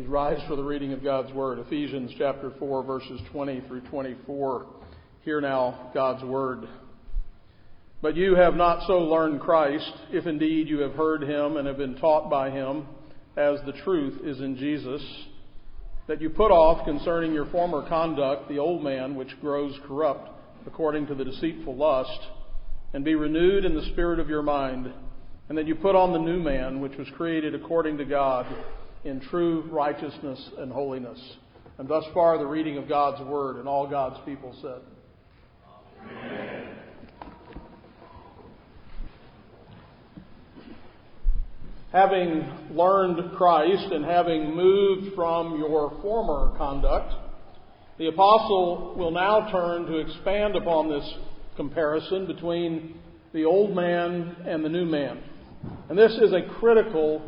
Please rise for the reading of God's Word. Ephesians chapter 4, verses 20 through 24. Hear now God's Word. But you have not so learned Christ, if indeed you have heard him and have been taught by him, as the truth is in Jesus, that you put off concerning your former conduct the old man which grows corrupt according to the deceitful lust, and be renewed in the spirit of your mind, and that you put on the new man which was created according to God in true righteousness and holiness. And thus far, the reading of God's Word, and all God's people said. Amen. Having learned Christ and having moved from your former conduct, the apostle will now turn to expand upon this comparison between the old man and the new man. And this is a critical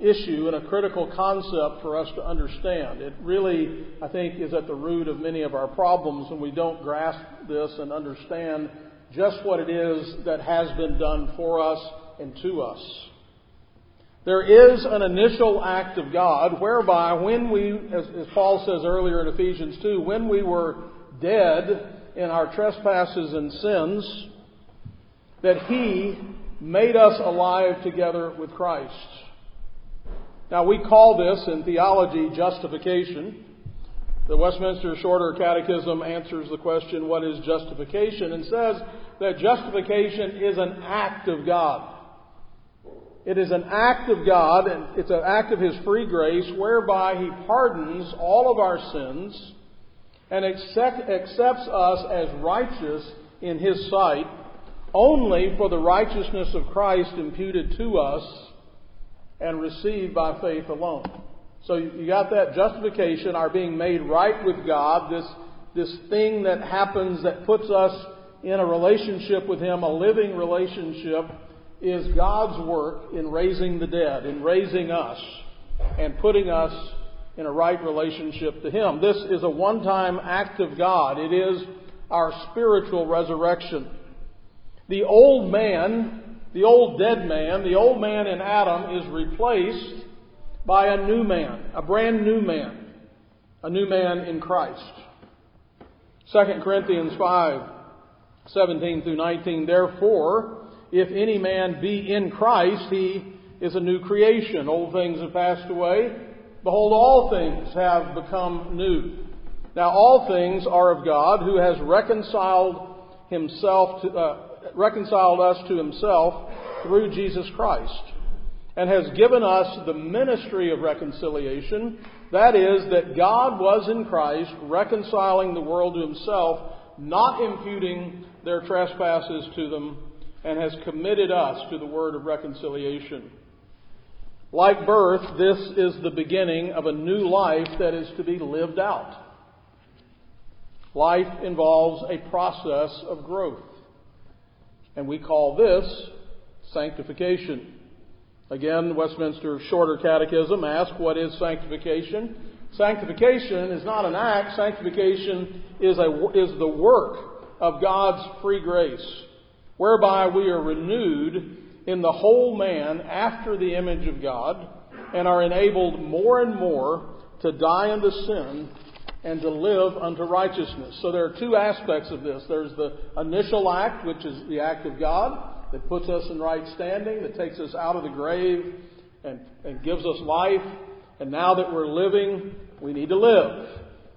issue and a critical concept for us to understand. It really, I think, is at the root of many of our problems when we don't grasp this and understand just what it is that has been done for us and to us. There is an initial act of God whereby when we, as, as Paul says earlier in Ephesians 2, when we were dead in our trespasses and sins, that He made us alive together with Christ. Now, we call this in theology justification. The Westminster Shorter Catechism answers the question, What is justification? and says that justification is an act of God. It is an act of God, and it's an act of His free grace whereby He pardons all of our sins and accept, accepts us as righteous in His sight only for the righteousness of Christ imputed to us and received by faith alone. So you got that justification, our being made right with God, this, this thing that happens that puts us in a relationship with Him, a living relationship, is God's work in raising the dead, in raising us, and putting us in a right relationship to Him. This is a one time act of God. It is our spiritual resurrection. The old man the old dead man, the old man in Adam, is replaced by a new man, a brand new man, a new man in Christ. 2 Corinthians 5 17 through 19. Therefore, if any man be in Christ, he is a new creation. Old things have passed away. Behold, all things have become new. Now, all things are of God, who has reconciled himself to, uh, reconciled us to himself through Jesus Christ and has given us the ministry of reconciliation. That is, that God was in Christ reconciling the world to himself, not imputing their trespasses to them, and has committed us to the word of reconciliation. Like birth, this is the beginning of a new life that is to be lived out. Life involves a process of growth. And we call this sanctification. Again, Westminster Shorter Catechism asks, What is sanctification? Sanctification is not an act, sanctification is, a, is the work of God's free grace, whereby we are renewed in the whole man after the image of God and are enabled more and more to die unto sin and to live unto righteousness. So there are two aspects of this. There's the initial act, which is the act of God, that puts us in right standing, that takes us out of the grave and, and gives us life. And now that we're living, we need to live.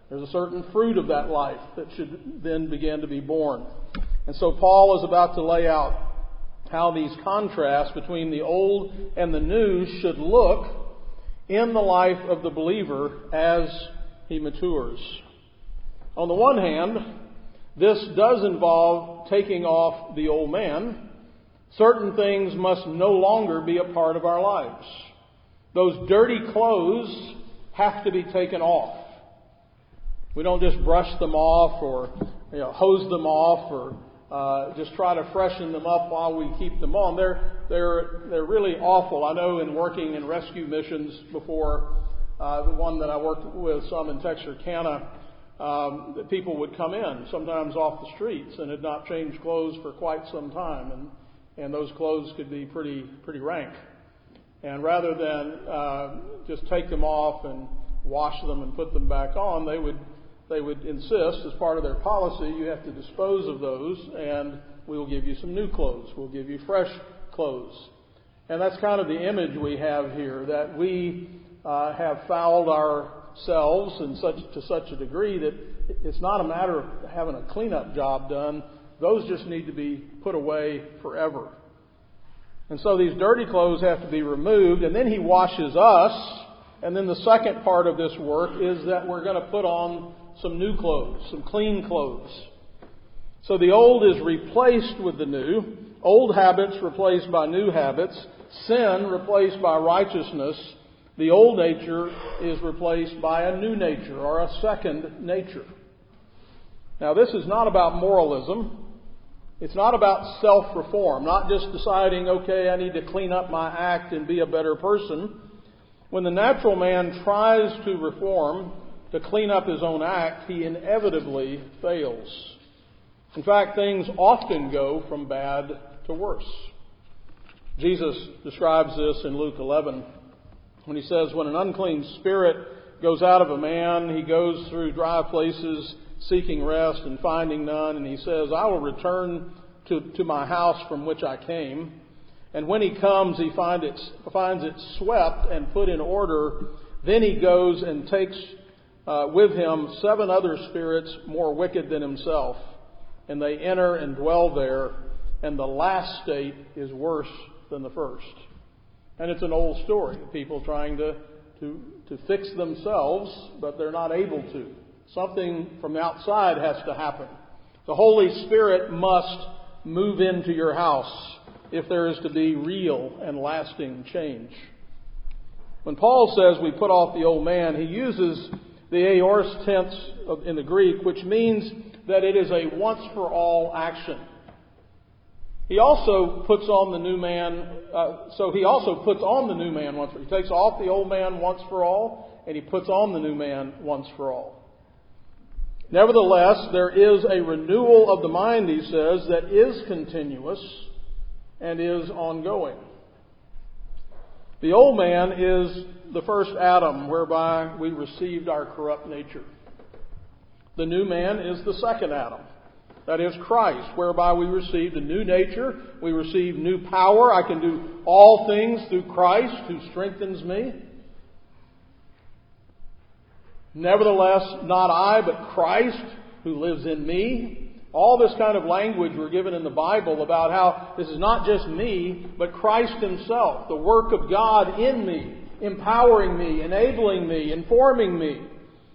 There's a certain fruit of that life that should then begin to be born. And so Paul is about to lay out how these contrasts between the old and the new should look in the life of the believer as he matures. On the one hand, this does involve taking off the old man. Certain things must no longer be a part of our lives. Those dirty clothes have to be taken off. We don't just brush them off or you know, hose them off or uh, just try to freshen them up while we keep them on. They're, they're, they're really awful. I know in working in rescue missions before, uh, the one that I worked with some in Texarkana, um, that people would come in, sometimes off the streets, and had not changed clothes for quite some time, and, and those clothes could be pretty, pretty rank. And rather than uh, just take them off and wash them and put them back on, they would they would insist, as part of their policy, you have to dispose of those, and we will give you some new clothes. We'll give you fresh clothes. And that's kind of the image we have here that we uh, have fouled ourselves in such, to such a degree that it's not a matter of having a cleanup job done. Those just need to be put away forever. And so these dirty clothes have to be removed, and then he washes us. And then the second part of this work is that we're going to put on some new clothes, some clean clothes. So the old is replaced with the new, old habits replaced by new habits, sin replaced by righteousness. The old nature is replaced by a new nature or a second nature. Now, this is not about moralism. It's not about self reform, not just deciding, okay, I need to clean up my act and be a better person. When the natural man tries to reform, to clean up his own act, he inevitably fails. In fact, things often go from bad to worse. Jesus describes this in Luke 11 when he says, When an unclean spirit goes out of a man, he goes through dry places seeking rest and finding none, and he says, I will return to, to my house from which I came. And when he comes, he find it, finds it swept and put in order. Then he goes and takes uh, with him seven other spirits more wicked than himself, and they enter and dwell there, and the last state is worse than the first. And it's an old story of people trying to, to, to fix themselves, but they're not able to. Something from the outside has to happen. The Holy Spirit must move into your house if there is to be real and lasting change. When Paul says we put off the old man, he uses the aorist tense in the Greek, which means that it is a once for all action. He also puts on the new man, uh, so he also puts on the new man once for He takes off the old man once for all, and he puts on the new man once for all. Nevertheless, there is a renewal of the mind, he says, that is continuous and is ongoing. The old man is the first Adam, whereby we received our corrupt nature. The new man is the second Adam. That is Christ, whereby we received a new nature, we receive new power. I can do all things through Christ who strengthens me. Nevertheless, not I, but Christ who lives in me. All this kind of language we're given in the Bible about how this is not just me, but Christ Himself, the work of God in me, empowering me, enabling me, informing me,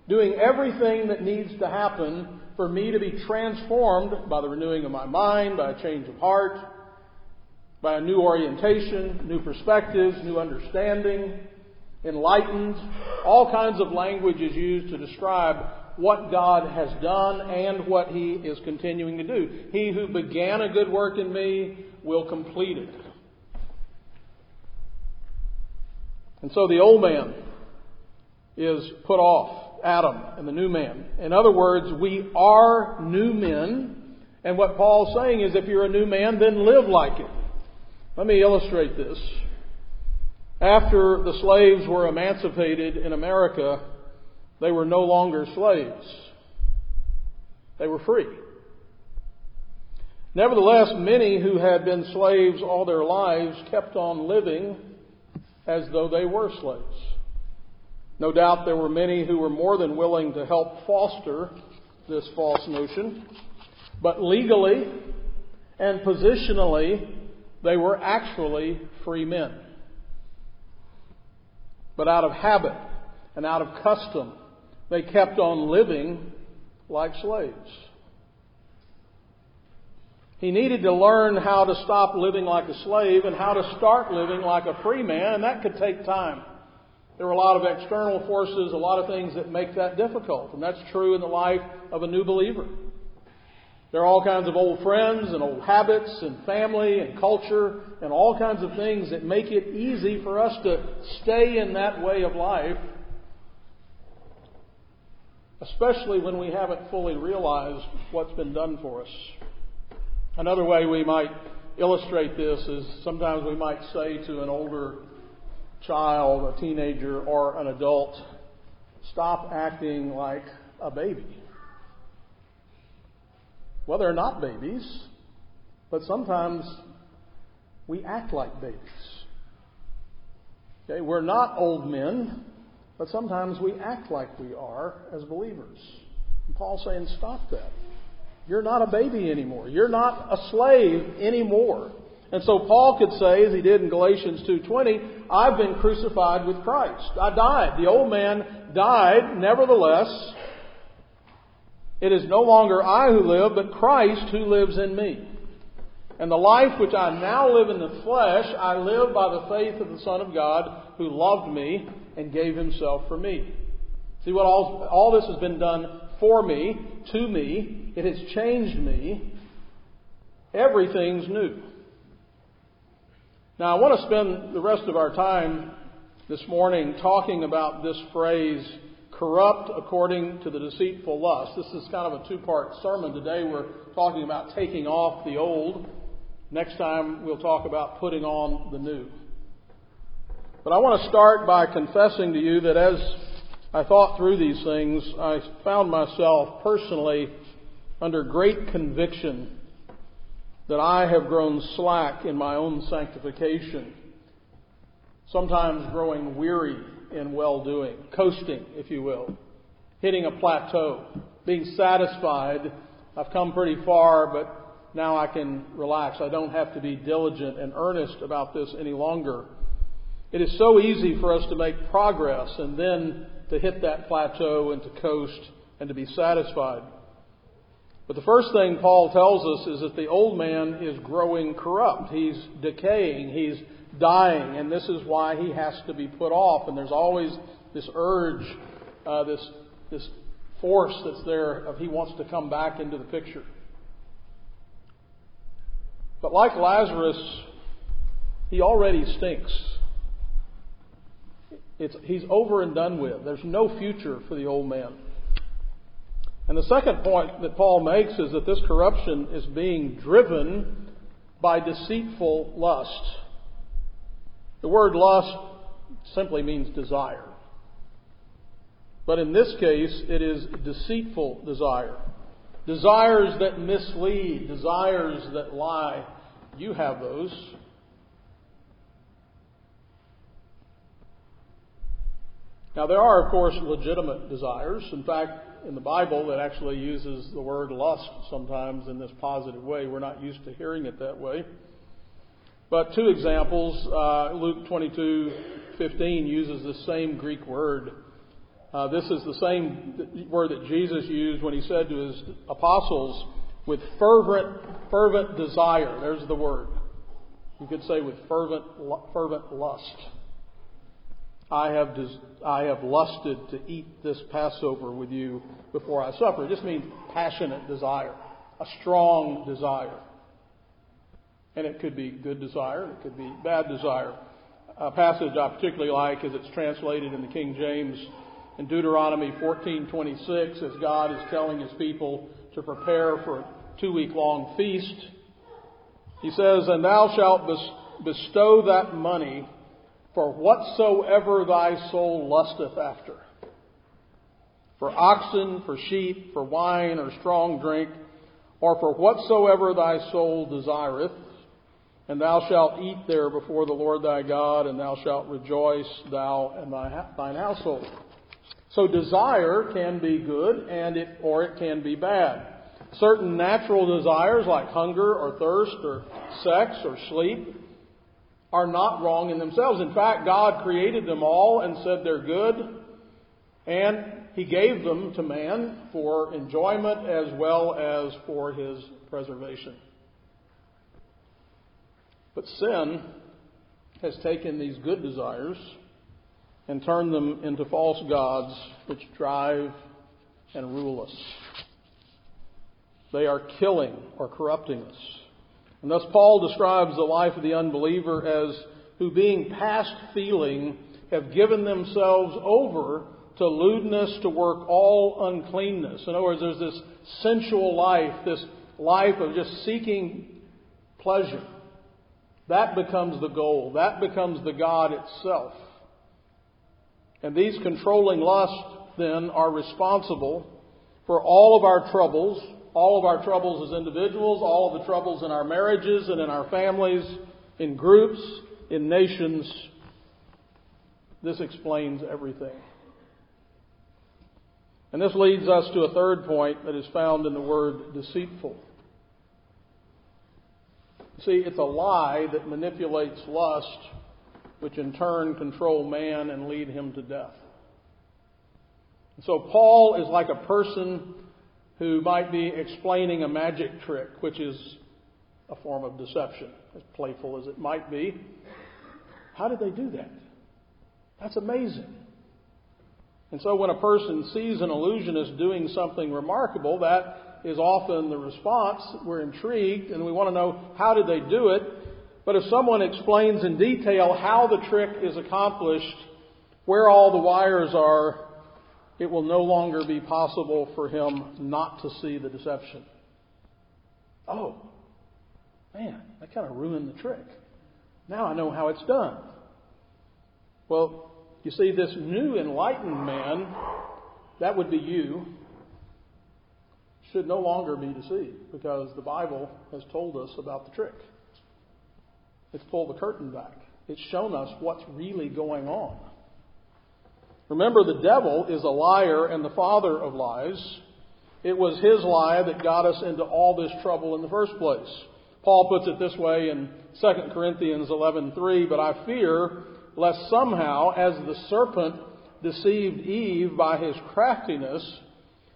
doing everything that needs to happen for me to be transformed by the renewing of my mind, by a change of heart, by a new orientation, new perspectives, new understanding, enlightened. All kinds of language is used to describe what God has done and what He is continuing to do. He who began a good work in me will complete it. And so the old man is put off, Adam and the new man. In other words, we are new men. And what Paul's saying is if you're a new man, then live like it. Let me illustrate this. After the slaves were emancipated in America, they were no longer slaves. They were free. Nevertheless, many who had been slaves all their lives kept on living as though they were slaves. No doubt there were many who were more than willing to help foster this false notion, but legally and positionally, they were actually free men. But out of habit and out of custom, they kept on living like slaves. He needed to learn how to stop living like a slave and how to start living like a free man, and that could take time. There are a lot of external forces, a lot of things that make that difficult, and that's true in the life of a new believer. There are all kinds of old friends and old habits and family and culture and all kinds of things that make it easy for us to stay in that way of life especially when we haven't fully realized what's been done for us. Another way we might illustrate this is sometimes we might say to an older child, a teenager, or an adult stop acting like a baby. Well, they're not babies, but sometimes we act like babies. Okay, we're not old men, but sometimes we act like we are as believers. And Paul's saying, stop that. You're not a baby anymore. You're not a slave anymore. And so Paul could say, as he did in Galatians 2.20, I've been crucified with Christ. I died. The old man died. Nevertheless, it is no longer I who live, but Christ who lives in me. And the life which I now live in the flesh, I live by the faith of the Son of God who loved me and gave himself for me. See what all, all this has been done for me, to me. It has changed me. Everything's new. Now, I want to spend the rest of our time this morning talking about this phrase, corrupt according to the deceitful lust. This is kind of a two part sermon. Today we're talking about taking off the old. Next time we'll talk about putting on the new. But I want to start by confessing to you that as I thought through these things, I found myself personally under great conviction that I have grown slack in my own sanctification, sometimes growing weary in well doing, coasting, if you will, hitting a plateau, being satisfied. I've come pretty far, but now I can relax. I don't have to be diligent and earnest about this any longer. It is so easy for us to make progress and then to hit that plateau and to coast and to be satisfied. But the first thing Paul tells us is that the old man is growing corrupt. He's decaying. He's dying. And this is why he has to be put off. And there's always this urge, uh, this, this force that's there of he wants to come back into the picture. But like Lazarus, he already stinks. It's, he's over and done with. There's no future for the old man. And the second point that Paul makes is that this corruption is being driven by deceitful lust. The word lust simply means desire. But in this case, it is deceitful desire. Desires that mislead, desires that lie. You have those. Now, there are, of course, legitimate desires. In fact, in the Bible, that actually uses the word lust sometimes in this positive way. We're not used to hearing it that way. But two examples. Uh, Luke 22:15 uses the same Greek word. Uh, this is the same word that Jesus used when he said to his apostles, "With fervent, fervent desire." There's the word. You could say with fervent, fervent lust. I have, des- I have lusted to eat this Passover with you before I suffer. It just means passionate desire, a strong desire. And it could be good desire, it could be bad desire. A passage I particularly like is it's translated in the King James in Deuteronomy 14:26 as God is telling his people to prepare for a 2-week long feast. He says, "And thou shalt bestow that money for whatsoever thy soul lusteth after. For oxen, for sheep, for wine or strong drink, or for whatsoever thy soul desireth, and thou shalt eat there before the Lord thy God, and thou shalt rejoice, thou and thy, thine household. So desire can be good, and it, or it can be bad. Certain natural desires like hunger or thirst or sex or sleep are not wrong in themselves. In fact, God created them all and said they're good, and He gave them to man for enjoyment as well as for his preservation. But sin has taken these good desires and turned them into false gods which drive and rule us. They are killing or corrupting us. And thus Paul describes the life of the unbeliever as who being past feeling have given themselves over to lewdness to work all uncleanness. In other words, there's this sensual life, this life of just seeking pleasure. That becomes the goal. That becomes the God itself. And these controlling lusts, then, are responsible for all of our troubles, all of our troubles as individuals, all of the troubles in our marriages and in our families, in groups, in nations. This explains everything. And this leads us to a third point that is found in the word deceitful. See, it's a lie that manipulates lust, which in turn control man and lead him to death. So Paul is like a person who might be explaining a magic trick, which is a form of deception, as playful as it might be. How did they do that? That's amazing. And so when a person sees an illusionist doing something remarkable, that is often the response. We're intrigued and we want to know how did they do it. But if someone explains in detail how the trick is accomplished, where all the wires are, it will no longer be possible for him not to see the deception. Oh, man, that kind of ruined the trick. Now I know how it's done. Well, you see, this new enlightened man, that would be you, should no longer be deceived because the Bible has told us about the trick. It's pulled the curtain back. It's shown us what's really going on. Remember, the devil is a liar and the father of lies. It was his lie that got us into all this trouble in the first place. Paul puts it this way in 2 Corinthians 11:3, "But I fear lest somehow as the serpent deceived Eve by his craftiness,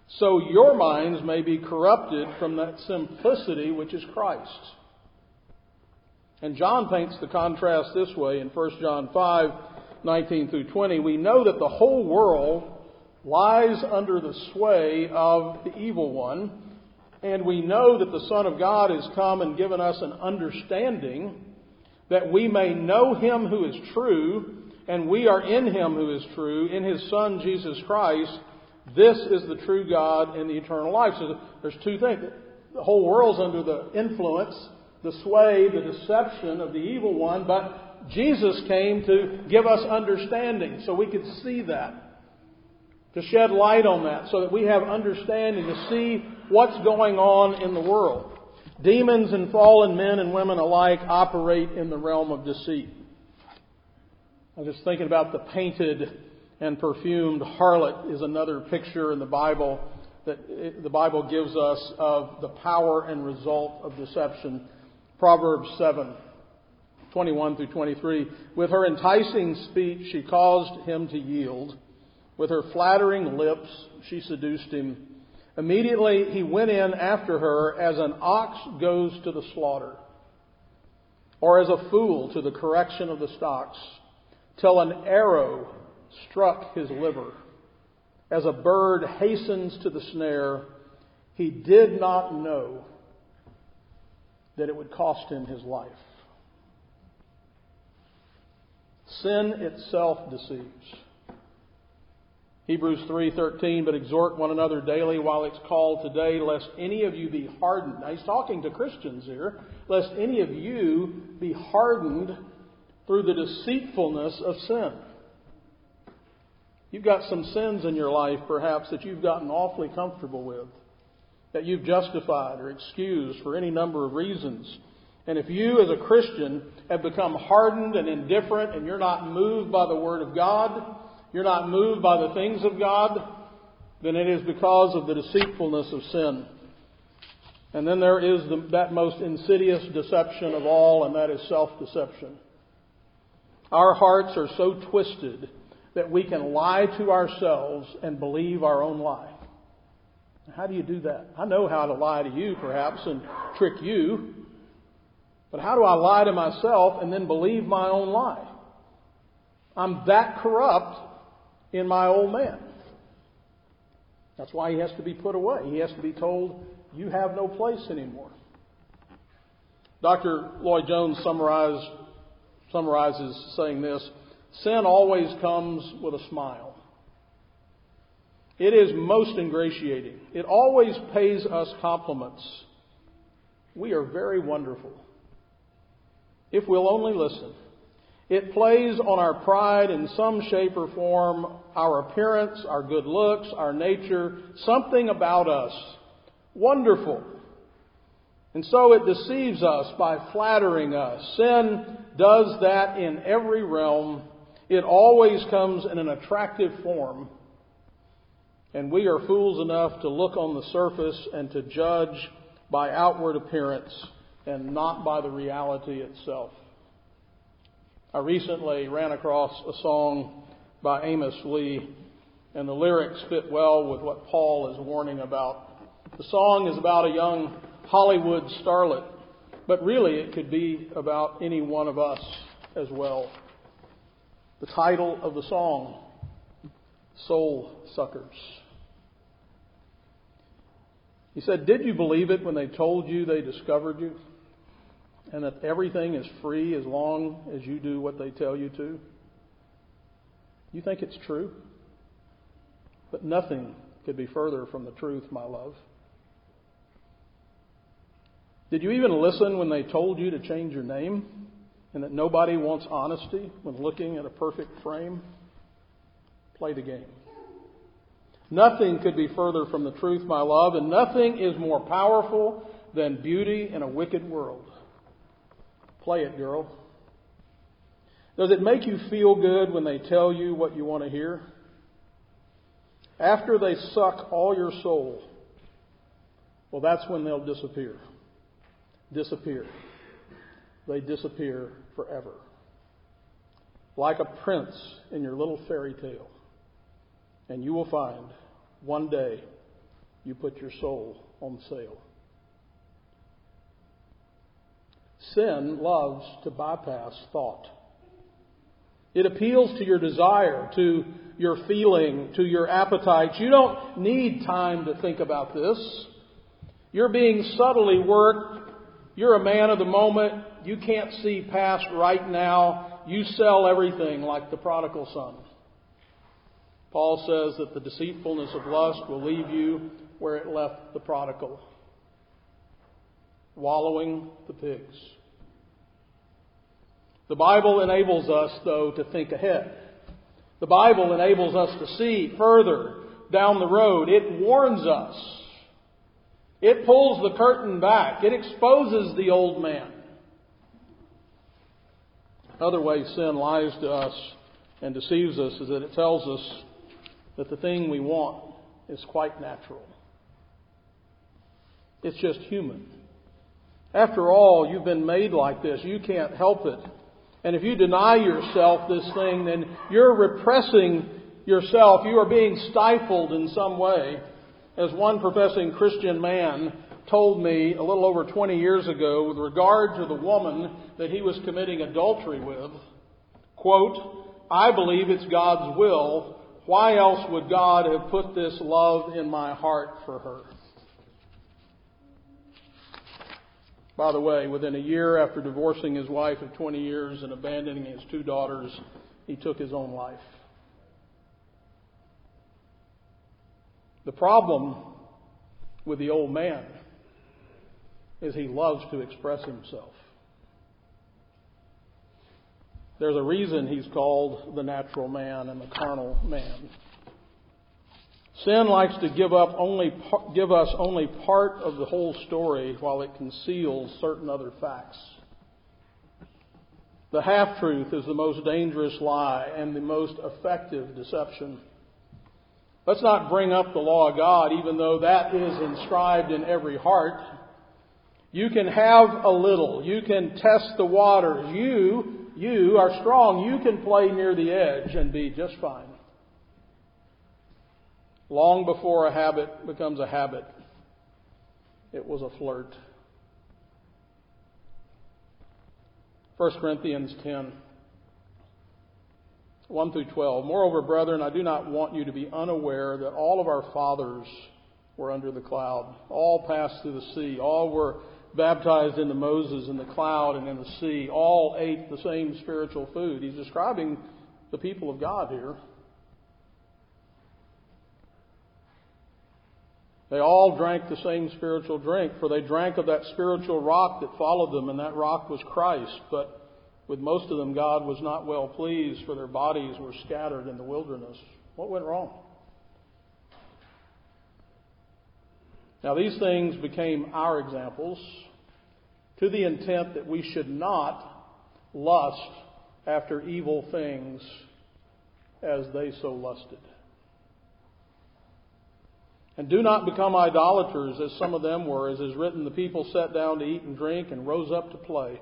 so your minds may be corrupted from that simplicity which is Christ." And John paints the contrast this way in 1 John 5 19 through 20, we know that the whole world lies under the sway of the evil one, and we know that the Son of God has come and given us an understanding that we may know him who is true, and we are in him who is true, in his Son Jesus Christ. This is the true God and the eternal life. So there's two things. The whole world's under the influence, the sway, the deception of the evil one, but Jesus came to give us understanding so we could see that, to shed light on that, so that we have understanding to see what's going on in the world. Demons and fallen men and women alike operate in the realm of deceit. I'm just thinking about the painted and perfumed harlot is another picture in the Bible that eh, the Bible gives us of the power and result of deception. Proverbs 7 21 through 23. With her enticing speech, she caused him to yield. With her flattering lips, she seduced him. Immediately he went in after her as an ox goes to the slaughter, or as a fool to the correction of the stocks, till an arrow struck his liver. As a bird hastens to the snare, he did not know that it would cost him his life. Sin itself deceives. Hebrews 3:13 but exhort one another daily while it's called today lest any of you be hardened. Now he's talking to Christians here, lest any of you be hardened through the deceitfulness of sin. You've got some sins in your life perhaps that you've gotten awfully comfortable with, that you've justified or excused for any number of reasons. And if you, as a Christian, have become hardened and indifferent and you're not moved by the Word of God, you're not moved by the things of God, then it is because of the deceitfulness of sin. And then there is the, that most insidious deception of all, and that is self deception. Our hearts are so twisted that we can lie to ourselves and believe our own lie. How do you do that? I know how to lie to you, perhaps, and trick you. But how do I lie to myself and then believe my own lie? I'm that corrupt in my old man. That's why he has to be put away. He has to be told, you have no place anymore. Dr. Lloyd Jones summarizes saying this Sin always comes with a smile. It is most ingratiating. It always pays us compliments. We are very wonderful if we'll only listen. It plays on our pride in some shape or form, our appearance, our good looks, our nature, something about us. Wonderful. And so it deceives us by flattering us. Sin does that in every realm. It always comes in an attractive form. And we are fools enough to look on the surface and to judge by outward appearance and not by the reality itself. I recently ran across a song by Amos Lee, and the lyrics fit well with what Paul is warning about. The song is about a young Hollywood starlet, but really it could be about any one of us as well. The title of the song, Soul Suckers. He said, Did you believe it when they told you they discovered you? And that everything is free as long as you do what they tell you to? You think it's true? But nothing could be further from the truth, my love. Did you even listen when they told you to change your name and that nobody wants honesty when looking at a perfect frame? Play the game. Nothing could be further from the truth, my love, and nothing is more powerful than beauty in a wicked world. Play it, girl. Does it make you feel good when they tell you what you want to hear? After they suck all your soul, well, that's when they'll disappear disappear. They disappear forever. Like a prince in your little fairy tale. And you will find one day you put your soul on sale. Sin loves to bypass thought. It appeals to your desire, to your feeling, to your appetites. You don't need time to think about this. You're being subtly worked you're a man of the moment. You can't see past right now. You sell everything like the prodigal son. Paul says that the deceitfulness of lust will leave you where it left the prodigal, wallowing the pigs. The Bible enables us, though, to think ahead. The Bible enables us to see further down the road. It warns us it pulls the curtain back. It exposes the old man. Other way sin lies to us and deceives us is that it tells us that the thing we want is quite natural. It's just human. After all, you've been made like this. You can't help it. And if you deny yourself this thing, then you're repressing yourself. You are being stifled in some way as one professing Christian man told me a little over 20 years ago with regard to the woman that he was committing adultery with, quote, I believe it's God's will. Why else would God have put this love in my heart for her? By the way, within a year after divorcing his wife of 20 years and abandoning his two daughters, he took his own life. The problem with the old man is he loves to express himself. There's a reason he's called the natural man and the carnal man. Sin likes to give up only give us only part of the whole story while it conceals certain other facts. The half truth is the most dangerous lie and the most effective deception. Let's not bring up the law of God, even though that is inscribed in every heart. You can have a little. You can test the waters. You, you are strong. You can play near the edge and be just fine. Long before a habit becomes a habit, it was a flirt. 1 Corinthians 10. 1 through 12. Moreover, brethren, I do not want you to be unaware that all of our fathers were under the cloud. All passed through the sea. All were baptized into Moses in the cloud and in the sea. All ate the same spiritual food. He's describing the people of God here. They all drank the same spiritual drink, for they drank of that spiritual rock that followed them, and that rock was Christ. But with most of them, God was not well pleased, for their bodies were scattered in the wilderness. What went wrong? Now, these things became our examples to the intent that we should not lust after evil things as they so lusted. And do not become idolaters as some of them were, as is written, the people sat down to eat and drink and rose up to play.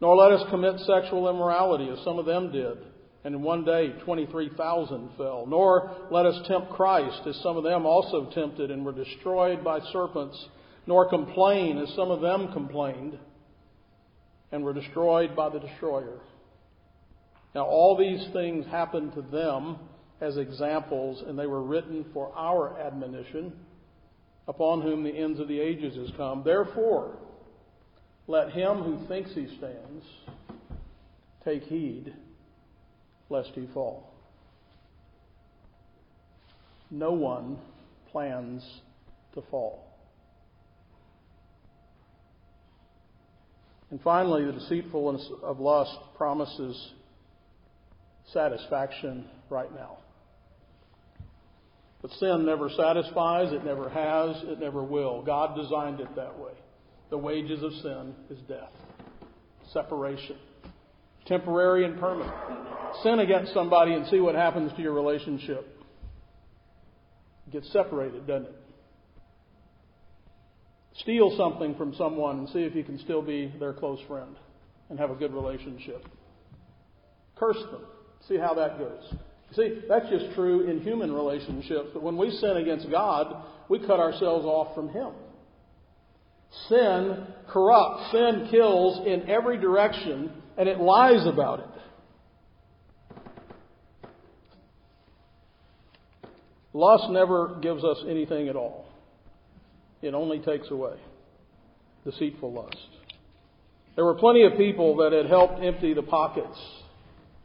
Nor let us commit sexual immorality as some of them did and in one day 23,000 fell. Nor let us tempt Christ, as some of them also tempted and were destroyed by serpents, nor complain, as some of them complained and were destroyed by the destroyer. Now, all these things happened to them as examples, and they were written for our admonition, upon whom the ends of the ages has come. Therefore, let him who thinks he stands take heed lest he fall. No one plans to fall. And finally, the deceitfulness of lust promises satisfaction right now. But sin never satisfies, it never has, it never will. God designed it that way. The wages of sin is death, separation, temporary and permanent sin against somebody and see what happens to your relationship. Get separated, doesn't it? Steal something from someone and see if you can still be their close friend and have a good relationship. Curse them. See how that goes. See, that's just true in human relationships. But when we sin against God, we cut ourselves off from Him. Sin corrupts, sin kills in every direction, and it lies about it. Lust never gives us anything at all. It only takes away. Deceitful lust. There were plenty of people that had helped empty the pockets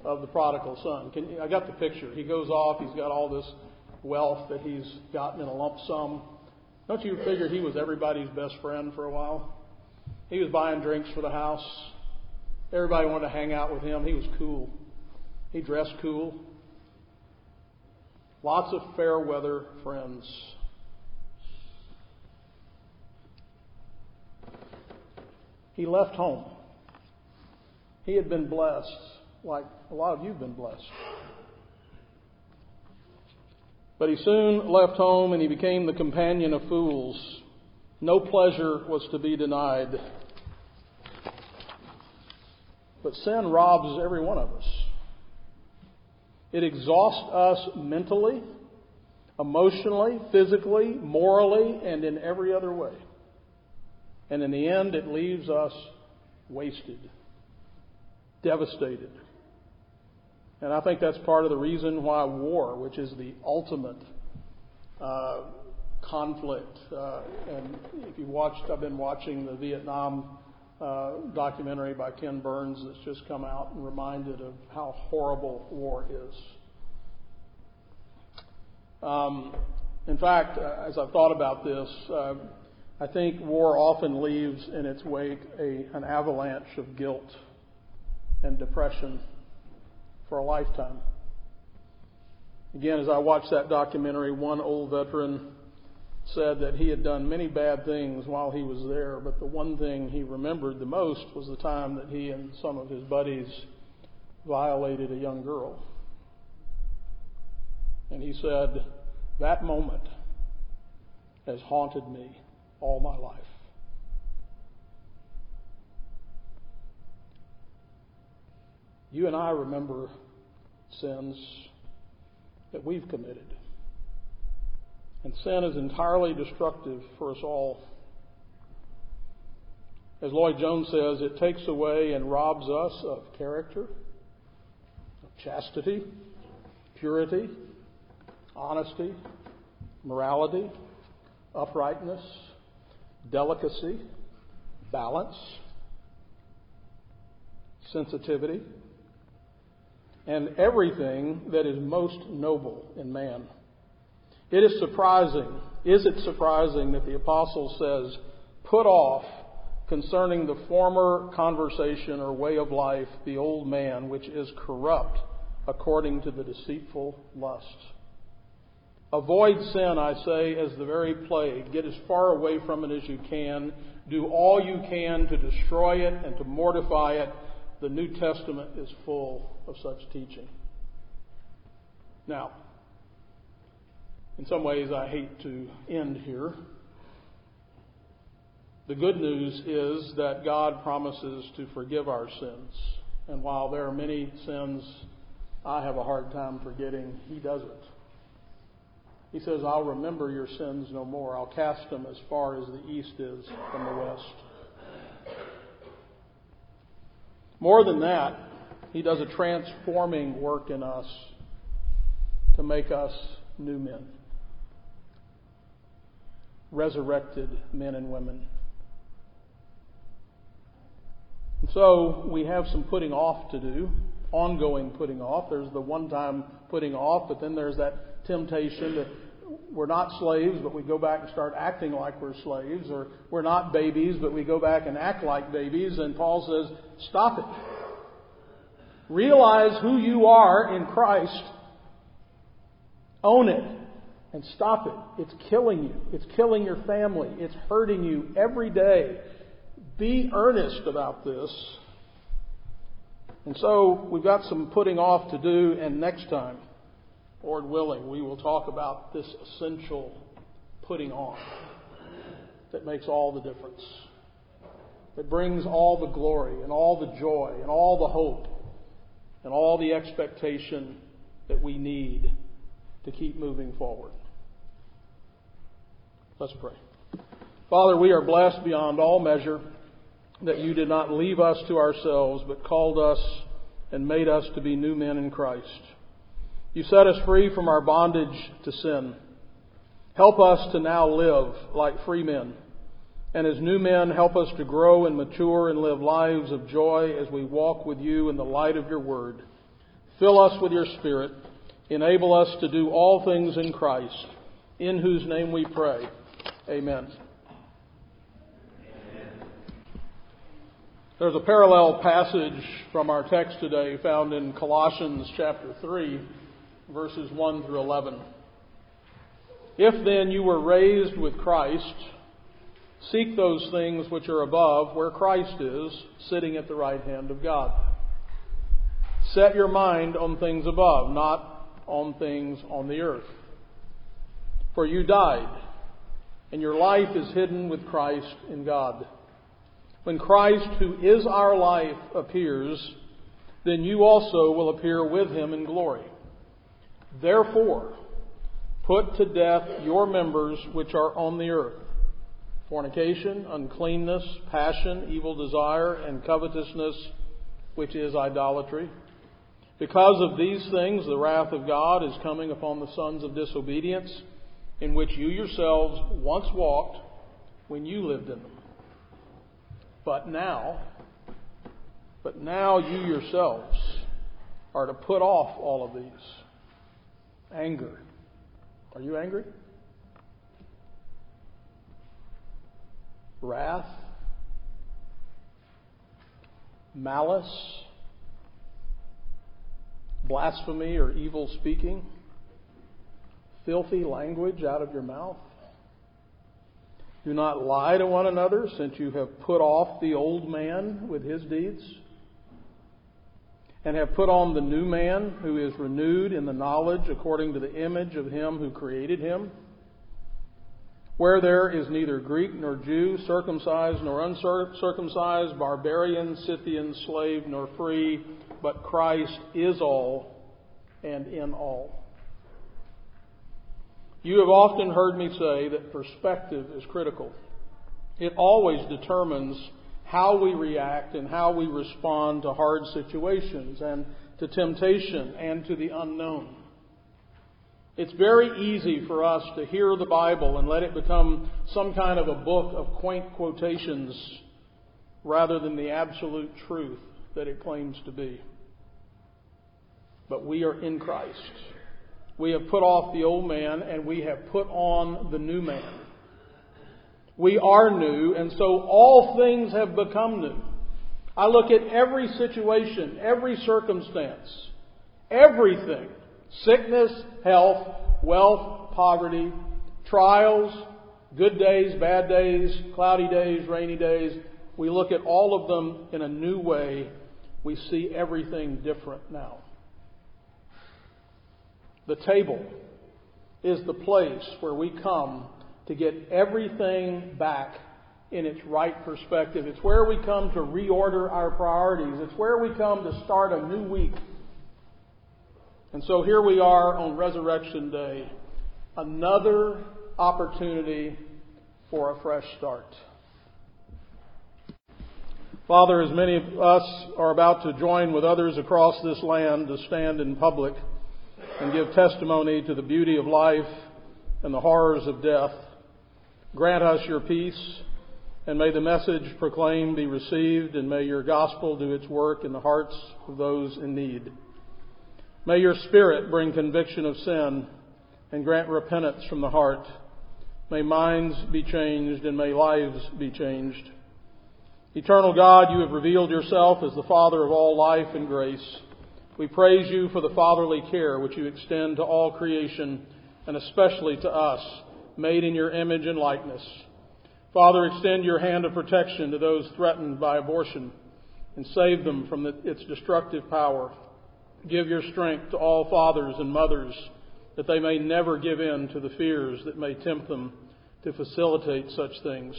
of the prodigal son. Can, I got the picture. He goes off. He's got all this wealth that he's gotten in a lump sum. Don't you figure he was everybody's best friend for a while? He was buying drinks for the house. Everybody wanted to hang out with him. He was cool. He dressed cool. Lots of fair weather friends. He left home. He had been blessed, like a lot of you have been blessed. But he soon left home and he became the companion of fools. No pleasure was to be denied. But sin robs every one of us. It exhausts us mentally, emotionally, physically, morally, and in every other way. And in the end, it leaves us wasted, devastated. And I think that's part of the reason why war, which is the ultimate uh, conflict, uh, and if you watched, I've been watching the Vietnam uh, documentary by Ken Burns that's just come out and reminded of how horrible war is. Um, in fact, uh, as I've thought about this, uh, I think war often leaves in its wake a, an avalanche of guilt and depression for a lifetime. Again, as I watched that documentary, one old veteran said that he had done many bad things while he was there, but the one thing he remembered the most was the time that he and some of his buddies violated a young girl. And he said, That moment has haunted me all my life. You and I remember sins that we've committed. And sin is entirely destructive for us all. As Lloyd Jones says, it takes away and robs us of character, of chastity, purity, honesty, morality, uprightness, delicacy, balance, sensitivity, and everything that is most noble in man. It is surprising, is it surprising that the apostle says, put off concerning the former conversation or way of life, the old man, which is corrupt according to the deceitful lusts. Avoid sin, I say, as the very plague. Get as far away from it as you can. Do all you can to destroy it and to mortify it. The New Testament is full of such teaching. Now, in some ways, I hate to end here. The good news is that God promises to forgive our sins. And while there are many sins I have a hard time forgetting, He doesn't. He says, I'll remember your sins no more. I'll cast them as far as the east is from the west. More than that, He does a transforming work in us to make us new men, resurrected men and women. And so we have some putting off to do, ongoing putting off. There's the one time putting off, but then there's that temptation that we're not slaves, but we go back and start acting like we're slaves, or we're not babies, but we go back and act like babies. And Paul says, stop it. Realize who you are in Christ. Own it and stop it. It's killing you. It's killing your family. It's hurting you every day. Be earnest about this. And so we've got some putting off to do, and next time, Lord willing, we will talk about this essential putting on that makes all the difference. That brings all the glory and all the joy and all the hope and all the expectation that we need to keep moving forward. Let's pray. Father, we are blessed beyond all measure that you did not leave us to ourselves, but called us and made us to be new men in Christ. You set us free from our bondage to sin. Help us to now live like free men. And as new men, help us to grow and mature and live lives of joy as we walk with you in the light of your word. Fill us with your spirit. Enable us to do all things in Christ, in whose name we pray. Amen. There's a parallel passage from our text today found in Colossians chapter 3, verses 1 through 11. If then you were raised with Christ, seek those things which are above, where Christ is, sitting at the right hand of God. Set your mind on things above, not on things on the earth. For you died, and your life is hidden with Christ in God. When Christ, who is our life, appears, then you also will appear with him in glory. Therefore, put to death your members which are on the earth fornication, uncleanness, passion, evil desire, and covetousness, which is idolatry. Because of these things, the wrath of God is coming upon the sons of disobedience, in which you yourselves once walked when you lived in them. But now, but now you yourselves are to put off all of these. Anger. Are you angry? Wrath. Malice. Blasphemy or evil speaking. Filthy language out of your mouth. Do not lie to one another, since you have put off the old man with his deeds, and have put on the new man, who is renewed in the knowledge according to the image of him who created him. Where there is neither Greek nor Jew, circumcised nor uncircumcised, barbarian, Scythian, slave nor free, but Christ is all and in all. You have often heard me say that perspective is critical. It always determines how we react and how we respond to hard situations and to temptation and to the unknown. It's very easy for us to hear the Bible and let it become some kind of a book of quaint quotations rather than the absolute truth that it claims to be. But we are in Christ. We have put off the old man and we have put on the new man. We are new, and so all things have become new. I look at every situation, every circumstance, everything sickness, health, wealth, poverty, trials, good days, bad days, cloudy days, rainy days. We look at all of them in a new way. We see everything different now. The table is the place where we come to get everything back in its right perspective. It's where we come to reorder our priorities. It's where we come to start a new week. And so here we are on Resurrection Day, another opportunity for a fresh start. Father, as many of us are about to join with others across this land to stand in public and give testimony to the beauty of life and the horrors of death, grant us your peace and may the message proclaimed be received, and may your gospel do its work in the hearts of those in need. May your Spirit bring conviction of sin and grant repentance from the heart. May minds be changed and may lives be changed. Eternal God, you have revealed yourself as the Father of all life and grace. We praise you for the fatherly care which you extend to all creation and especially to us, made in your image and likeness. Father, extend your hand of protection to those threatened by abortion and save them from the, its destructive power. Give your strength to all fathers and mothers that they may never give in to the fears that may tempt them to facilitate such things.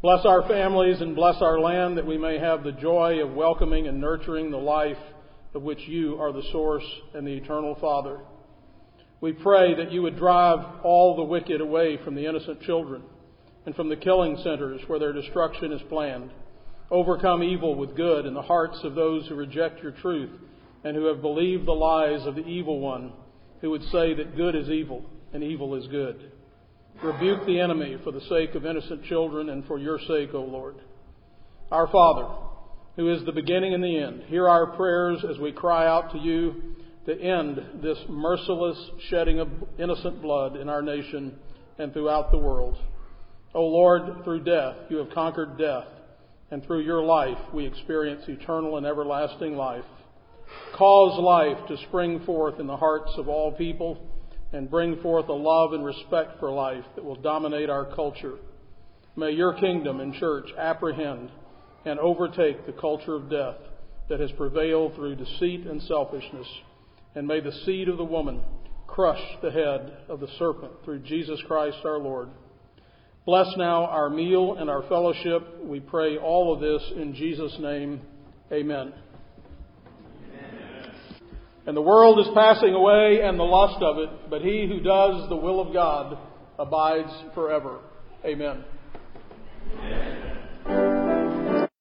Bless our families and bless our land that we may have the joy of welcoming and nurturing the life of which you are the source and the eternal Father. We pray that you would drive all the wicked away from the innocent children and from the killing centers where their destruction is planned. Overcome evil with good in the hearts of those who reject your truth and who have believed the lies of the evil one who would say that good is evil and evil is good. Rebuke the enemy for the sake of innocent children and for your sake, O Lord. Our Father, who is the beginning and the end, hear our prayers as we cry out to you to end this merciless shedding of innocent blood in our nation and throughout the world. O Lord, through death you have conquered death, and through your life we experience eternal and everlasting life. Cause life to spring forth in the hearts of all people and bring forth a love and respect for life that will dominate our culture. May your kingdom and church apprehend and overtake the culture of death that has prevailed through deceit and selfishness. And may the seed of the woman crush the head of the serpent through Jesus Christ our Lord. Bless now our meal and our fellowship. We pray all of this in Jesus' name. Amen. Amen. And the world is passing away and the lust of it, but he who does the will of God abides forever. Amen.